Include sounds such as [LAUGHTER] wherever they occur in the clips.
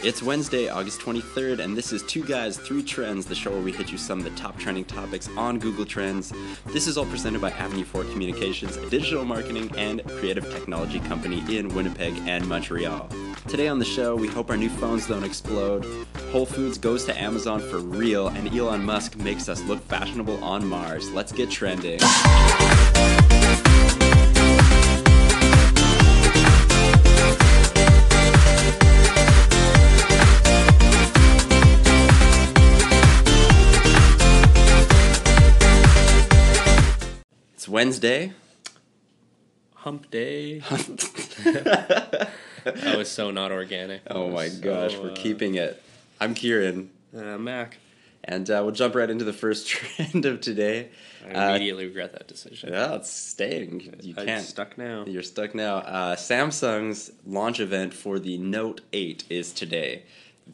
It's Wednesday, August 23rd, and this is Two Guys, Three Trends, the show where we hit you some of the top trending topics on Google Trends. This is all presented by Avenue 4 Communications, a digital marketing and creative technology company in Winnipeg and Montreal. Today on the show, we hope our new phones don't explode, Whole Foods goes to Amazon for real, and Elon Musk makes us look fashionable on Mars. Let's get trending. Wednesday. Hump day. [LAUGHS] that was so not organic. Oh my So, gosh, we're uh, keeping it. I'm Kieran, Uh, Mac. and uh, we'll jump right into the first [LAUGHS] trend of today. I Uh, immediately regret that decision. Yeah, it's staying. You I'm can't. stuck now. You're stuck now. Uh, Samsung's launch event for the Note 8 is today.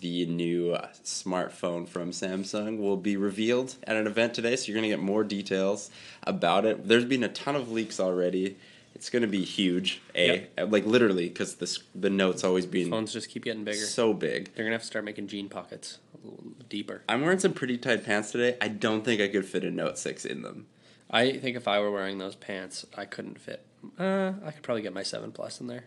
The new uh, smartphone from Samsung will be revealed at an event today, so you're going to get more details about it. There's been a ton of leaks already. It's going to be huge, a Yep. like literally, because the the Note's always been Phones just keep getting bigger. so big. They're gonna have to start making jean pockets a little deeper. I'm wearing some pretty tight pants today. I don't think I could fit a Note 6 in them. I think if I were wearing those pants, I couldn't fit. Uh, I could probably get my seven plus in there.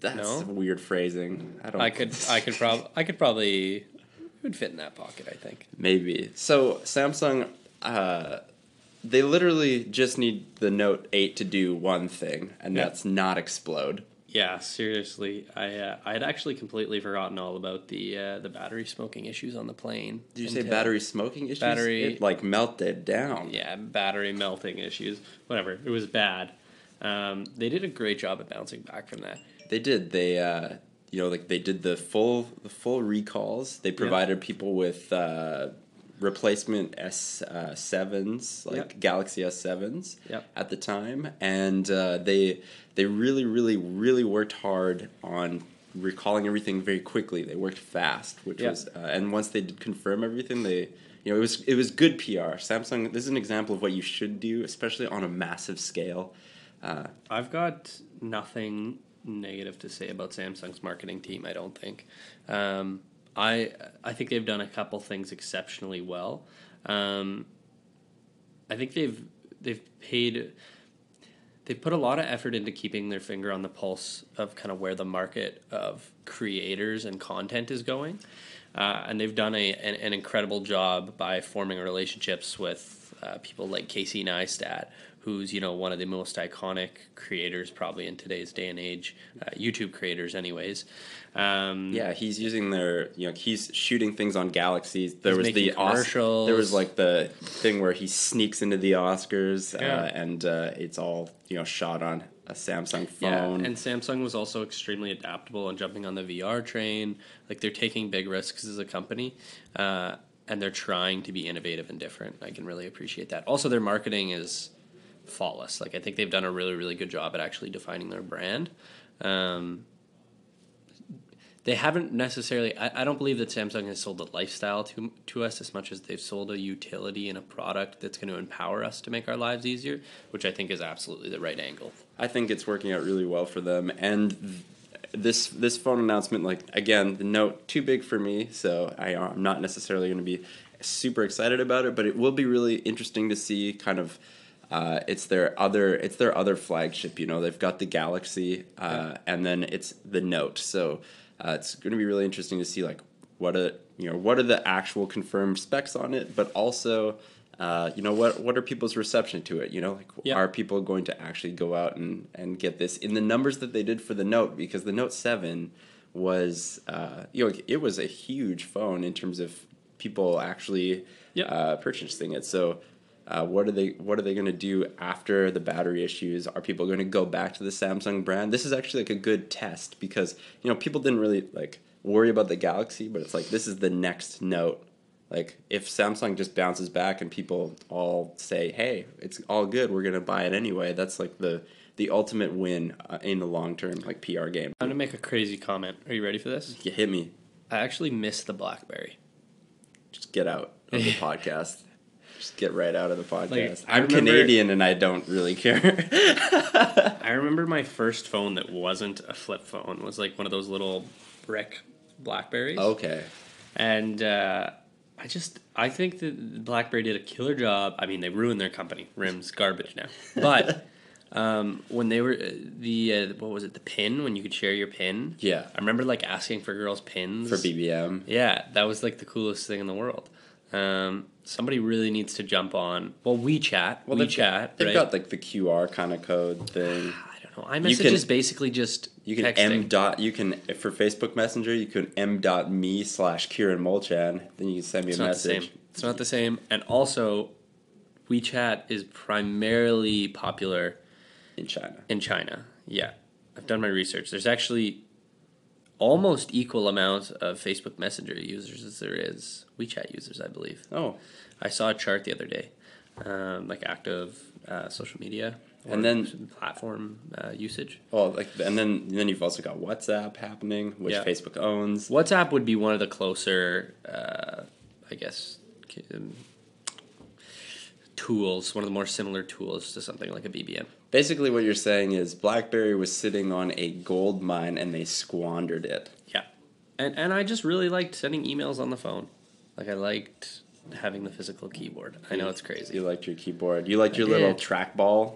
That's No? weird phrasing. I don't. I could. I could probably. [LAUGHS] I could probably. It would fit in that pocket. I think. Maybe. So Samsung, uh, they literally just need the Note 8 to do one thing, and Yeah. that's not explode. Yeah, seriously, I uh, I had actually completely forgotten all about the uh, the battery smoking issues on the plane. Did you say battery smoking issues? Battery- It, like melted down. Yeah, battery melting issues. Whatever, it was bad. Um, they did a great job at bouncing back from that. They did. They, uh, you know, like they did the full the full recalls. They provided people with uh, replacement S uh, sevens, like Yep. Galaxy S sevens, Yep. at the time, and uh, they they really, really, really worked hard on recalling everything very quickly. They worked fast, which Yeah. was, uh, and once they did confirm everything, they. You know, it was it was good PR. Samsung. This is an example of what you should do, especially on a massive scale. Uh, I've got nothing negative to say about Samsung's marketing team. I don't think. Um, I I think they've done a couple things exceptionally well. Um, I think they've they've paid they've put a lot of effort into keeping their finger on the pulse of kind of where the market of creators and content is going. Uh, and they've done a, an, an incredible job by forming relationships with uh, people like Casey Neistat, who's you know one of the most iconic creators probably in today's day and age, uh, YouTube creators, anyways. Um, Yeah, he's using their, you know, he's shooting things on galaxies. There was the making Os- there was like the thing where he sneaks into the Oscars, Yeah. uh, and uh, it's all you know shot on a Samsung phone. Yeah, and Samsung was also extremely adaptable and jumping on the VR train. Like they're taking big risks as a company, uh, and they're trying to be innovative and different. I can really appreciate that. Also, their marketing is flawless. Like I think they've done a really, really good job at actually defining their brand. Um, they haven't necessarily. I, I don't believe that Samsung has sold a lifestyle to to us as much as they've sold a utility and a product that's going to empower us to make our lives easier, which I think is absolutely the right angle. I think it's working out really well for them. And th- this this phone announcement, like again, the Note too big for me, so I, I'm not necessarily going to be super excited about it. But it will be really interesting to see kind of. Uh, it's their other it's their other flagship. You know, they've got the Galaxy, uh, and then it's the Note. So uh, it's going to be really interesting to see like what a you know what are the actual confirmed specs on it, but also. Uh, you know what? What are people's reception to it? You know, like Yeah. are people going to actually go out and, and get this in the numbers that they did for the Note? Because the Note Seven was, uh, you know, it was a huge phone in terms of people actually Yeah. uh, purchasing it. So, uh, what are they? What are they going to do after the battery issues? Are people going to go back to the Samsung brand? This is actually like a good test because you know people didn't really like worry about the Galaxy, but it's like this is the next Note. Like if Samsung just bounces back and people all say, "Hey, it's all good. We're gonna buy it anyway." That's like the the ultimate win uh, in the long term, like PR game. I'm gonna make a crazy comment. Are you ready for this? You hit me. I actually miss the BlackBerry. Just get out of the [LAUGHS] podcast. Just get right out of the podcast. I I'm remember- Canadian and I don't really care. [LAUGHS] I remember my first phone that wasn't a flip phone was like one of those little brick Blackberries. Okay. And uh, I just I think that BlackBerry did a killer job. I mean, they ruined their company. Rim's garbage now. But [LAUGHS] um, when they were the uh, what was it? The pin when you could share your pin. Yeah. I remember like asking for girls' pins For BBM. Yeah, that was like the coolest thing in the world. Um, somebody really needs to jump on. Well, WeChat. Well, WeChat. they've, they've right? got like the QR kind of code thing. [SIGHS] I don't know. iMessage can- is basically just You can texting. m dot. You can for Facebook Messenger. You can m dot me slash Kieran Molchan. Then you can send me It's a not the message. same. It's not the same. And also, WeChat is primarily popular in China. in China. Yeah, I've done my research. There's actually almost equal amount of Facebook Messenger users as there is WeChat users, I believe. Oh, I saw a chart the other day, um, like active uh, social media And then- platform uh, usage. well, like, and then and then you've also got WhatsApp happening, which Yeah. Facebook owns. WhatsApp would be one of the closer, uh, I guess, um, tools. One of the more similar tools to something like a BBM. Basically, what you're saying is BlackBerry was sitting on a gold mine and they squandered it. Yeah, and and I just really liked sending emails on the phone. Like I liked having the physical keyboard. I know it's crazy. You liked your keyboard. You liked I your little did. trackball.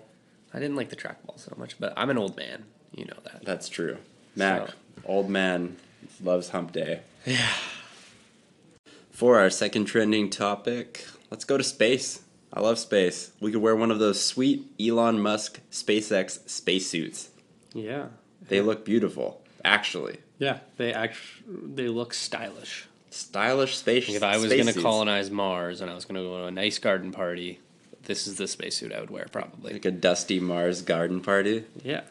I didn't like the trackball so much, but I'm an old man. You know that. That's true. Mac, So- old man, loves hump day. Yeah. For our second trending topic, let's go to space. I love space. We could wear one of those sweet Elon Musk SpaceX spacesuits. Yeah. They look beautiful, actually. Yeah. They actually they look stylish. Stylish space. If I was going to spacesuits. colonize Mars and I was going to go to a nice garden party, this is the spacesuit I would wear probably. like a dusty Mars garden party. Yeah.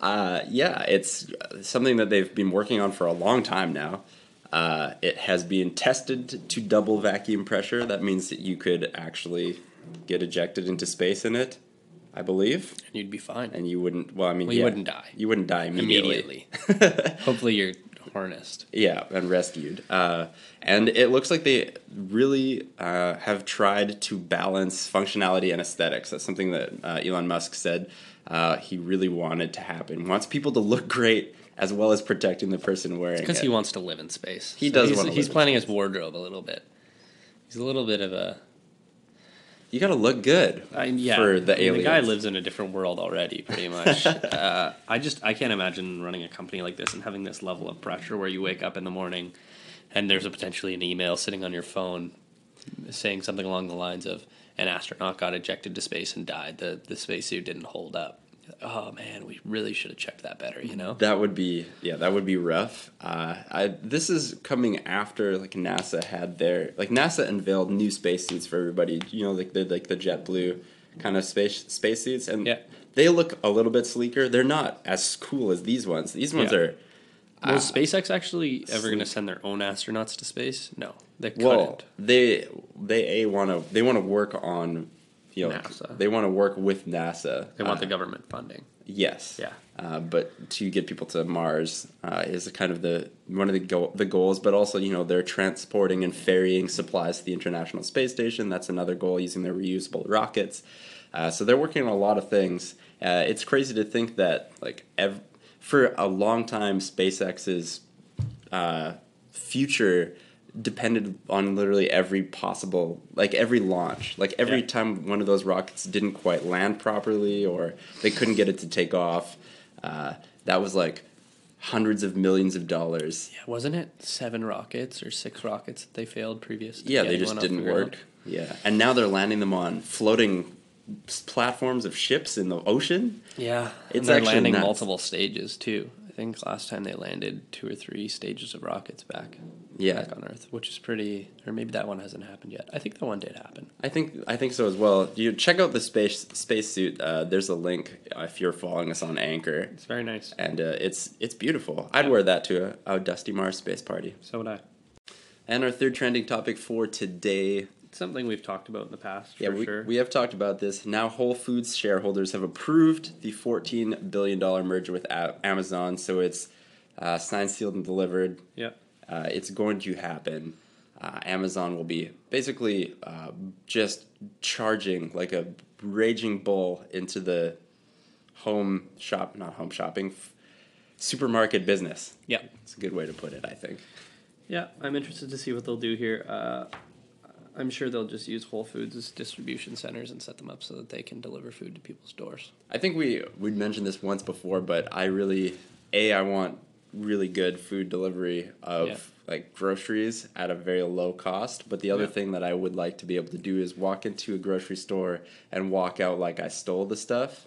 Uh, yeah, it's something that they've been working on for a long time now. Uh, it has been tested to double vacuum pressure. That means that you could actually get ejected into space in it, I believe, And you'd be fine. and you wouldn't. Well, I mean, Well, you yeah, wouldn't die. You wouldn't die immediately. Immediately. [LAUGHS] Hopefully you're harnessed. Yeah, and rescued. Uh, and it looks like they really uh, have tried to balance functionality and aesthetics. That's something that uh, Elon Musk said uh, he really wanted to happen. He wants people to look great as well as protecting the person wearing Because it. he wants to live in space. He does He's, he's live in planning his wardrobe a little bit. He's a little bit of a you got to look good I, yeah. for the aliens. The guy lives in a different world already, pretty [LAUGHS] much. uh, I just I can't imagine running a company like this and having this level of pressure where you wake up in the morning and there's a potentially an email sitting on your phone saying something along the lines of an astronaut got ejected to space and died. The the spacesuit didn't hold up. Oh man, we really should have checked that better. You know. That would be yeah, that would be rough. Uh, I this is coming after like NASA had their like NASA unveiled new spacesuits for everybody. You know, like the like the JetBlue kind of space spacesuits, and Yeah. they look a little bit sleeker. They're not as cool as these ones. These ones Yeah. are Was SpaceX actually ever going to send their own astronauts to space? No, they couldn't. well, they they a want to they want to work on you know NASA. they want to work with NASA. they want Uh, the government funding. Yes. Yeah. Uh, but to get people to Mars uh, is kind of the one of the go- the goals. But also, you know, they're transporting and ferrying supplies to the International Space Station. That's another goal using their reusable rockets. Uh, so they're working on a lot of things. Uh, it's crazy to think that like ev- for a long time, SpaceX's uh, future depended on literally every possible like every launch like every Yeah. time one of those rockets didn't quite land properly or they couldn't get it to take off uh, that was like hundreds of millions of dollars Yeah, wasn't it seven rockets or six rockets that they failed previous? yeah they just the didn't ground? work yeah and now they're landing them on floating platforms of ships in the ocean Yeah, It's and they're actually landing nuts. multiple stages too. I think last time they landed two or three stages of rockets back. Yeah. back on Earth, which is pretty. Or maybe that one hasn't happened yet. I think that one did happen. I think I think so as well. You check out the space spacesuit. Uh, there's a link if you're following us on Anchor. It's very nice. and uh, it's it's beautiful. I'd wear that to a, a Dusty Mars space party. So would I. And our third trending topic for today. Something we've talked about in the past. Yeah, for we, sure. we have talked about this. Now, Whole Foods shareholders have approved the $14 billion merger with A- Amazon. So it's uh, signed, sealed, and delivered. yeah. Uh, it's going to happen. Uh, Amazon will be basically uh, just charging like a raging bull into the home shop, not home shopping, f- supermarket business. Yeah. It's a good way to put it, I think. Yeah, I'm interested to see what they'll do here. Uh, I'm sure they'll just use Whole Foods as distribution centers and set them up so that they can deliver food to people's doors. I think we we'd mentioned this once before, but I really a I want really good food delivery of Yeah. like groceries at a very low cost. But the other Yeah. thing that I would like to be able to do is walk into a grocery store and walk out like I stole the stuff.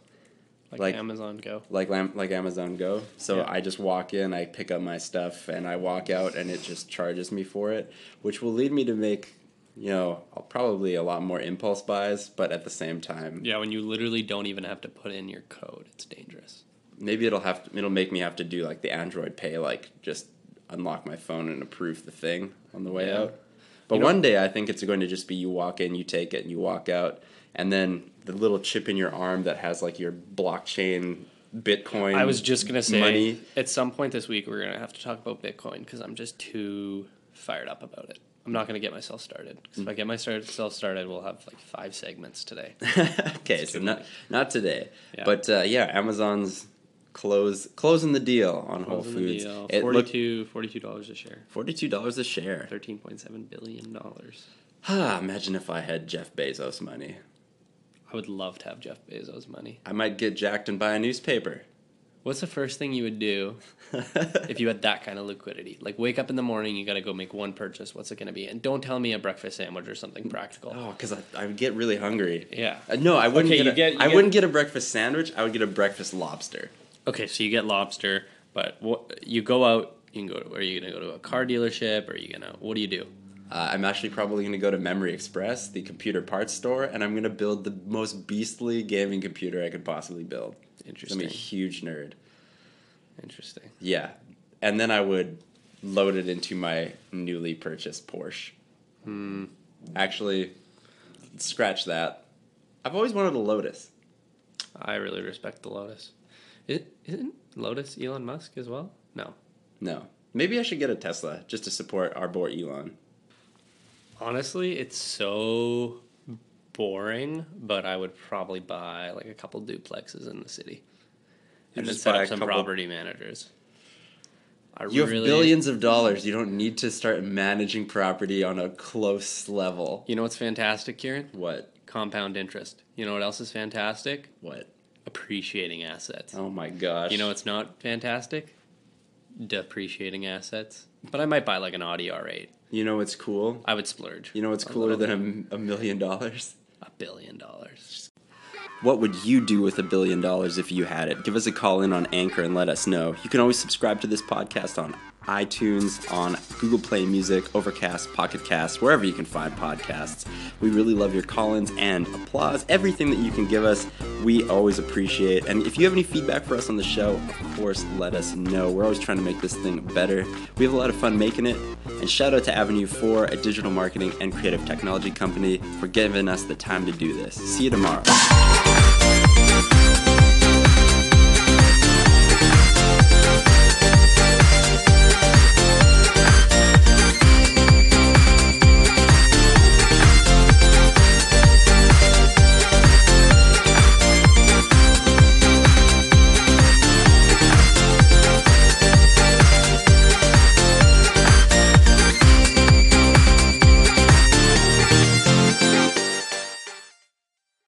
Like, Like- Amazon Go. like like Amazon Go. So Yeah. I just walk in, I pick up my stuff, and I walk out, and it just charges me for it, which will lead me to make, you know, probably a lot more impulse buys, but at the same time, Yeah, when you literally don't even have to put in your code, it's dangerous. maybe it'll have to, it'll make me have to do like the Android Pay, like just unlock my phone and approve the thing on the way Yeah. out. But You one day I think it's going to just be you walk in, you take it, and you walk out, and then the little chip in your arm that has like your blockchain Bitcoin. I was just gonna say money. at some point this week we're gonna have to talk about Bitcoin because I'm just too fired up about it. I'm not gonna get myself started 'Cause if I get myself started, we'll have like five segments today. [LAUGHS] okay, so not not today, Yeah. but uh, yeah, Amazon's close closing the deal on Whole Closing the Foods. deal. It 42 dollars a share, forty two dollars a share. thirteen point seven billion dollars. [SIGHS] Ah, imagine if I had Jeff Bezos money. I would love to have Jeff Bezos' money. I might get jacked and buy a newspaper. What's the first thing you would do [LAUGHS] if you had that kind of liquidity? Like wake up in the morning, you got to go make one purchase. What's it going to be? And don't tell me a breakfast sandwich or something practical. oh, because I, I would get really hungry. Yeah. Uh, no, I wouldn't Okay, get. a- get- I get- wouldn't get a breakfast sandwich. I would get a breakfast lobster. Okay, so you get lobster, but what you go out? You can go. To, are you going to go to a car dealership? Or are you gonna? What do you do? Uh, I'm actually probably going to go to Memory Express, the computer parts store, and I'm going to build the most beastly gaming computer I could possibly build. I'm a huge nerd. Interesting. Yeah. And then I would load it into my newly purchased Porsche. Hmm. Actually, scratch that. I've always wanted a Lotus. I really respect the Lotus. Is, isn't Lotus Elon Musk as well? No. No. Maybe I should get a Tesla just to support our boy Elon. Honestly, it's so boring, but I would probably buy like a couple duplexes in the city. You and then set up some couple- property managers. I You have billions of dollars. You don't need to start managing property on a close level. You know what's fantastic, Kieran? What? Compound interest. You know what else is fantastic? What? Appreciating assets. Oh my gosh. You know what's not fantastic? Depreciating assets. But I might buy like an Audi R8. You know what's cool? I would splurge. You know what's cooler than a, a million dollars? A billion dollars. What would you do with a billion dollars if you had it? Give us a call in on Anchor and let us know. You can always subscribe to this podcast on iTunes, on Google Play Music, Overcast, Pocket Cast, wherever you can find podcasts. We really love your call ins and applause. Everything that you can give us, we always appreciate. And if you have any feedback for us on the show, of course, let us know. We're always trying to make this thing better. We have a lot of fun making it. And shout out to Avenue 4, a digital marketing and creative technology company, for giving us the time to do this. See you tomorrow.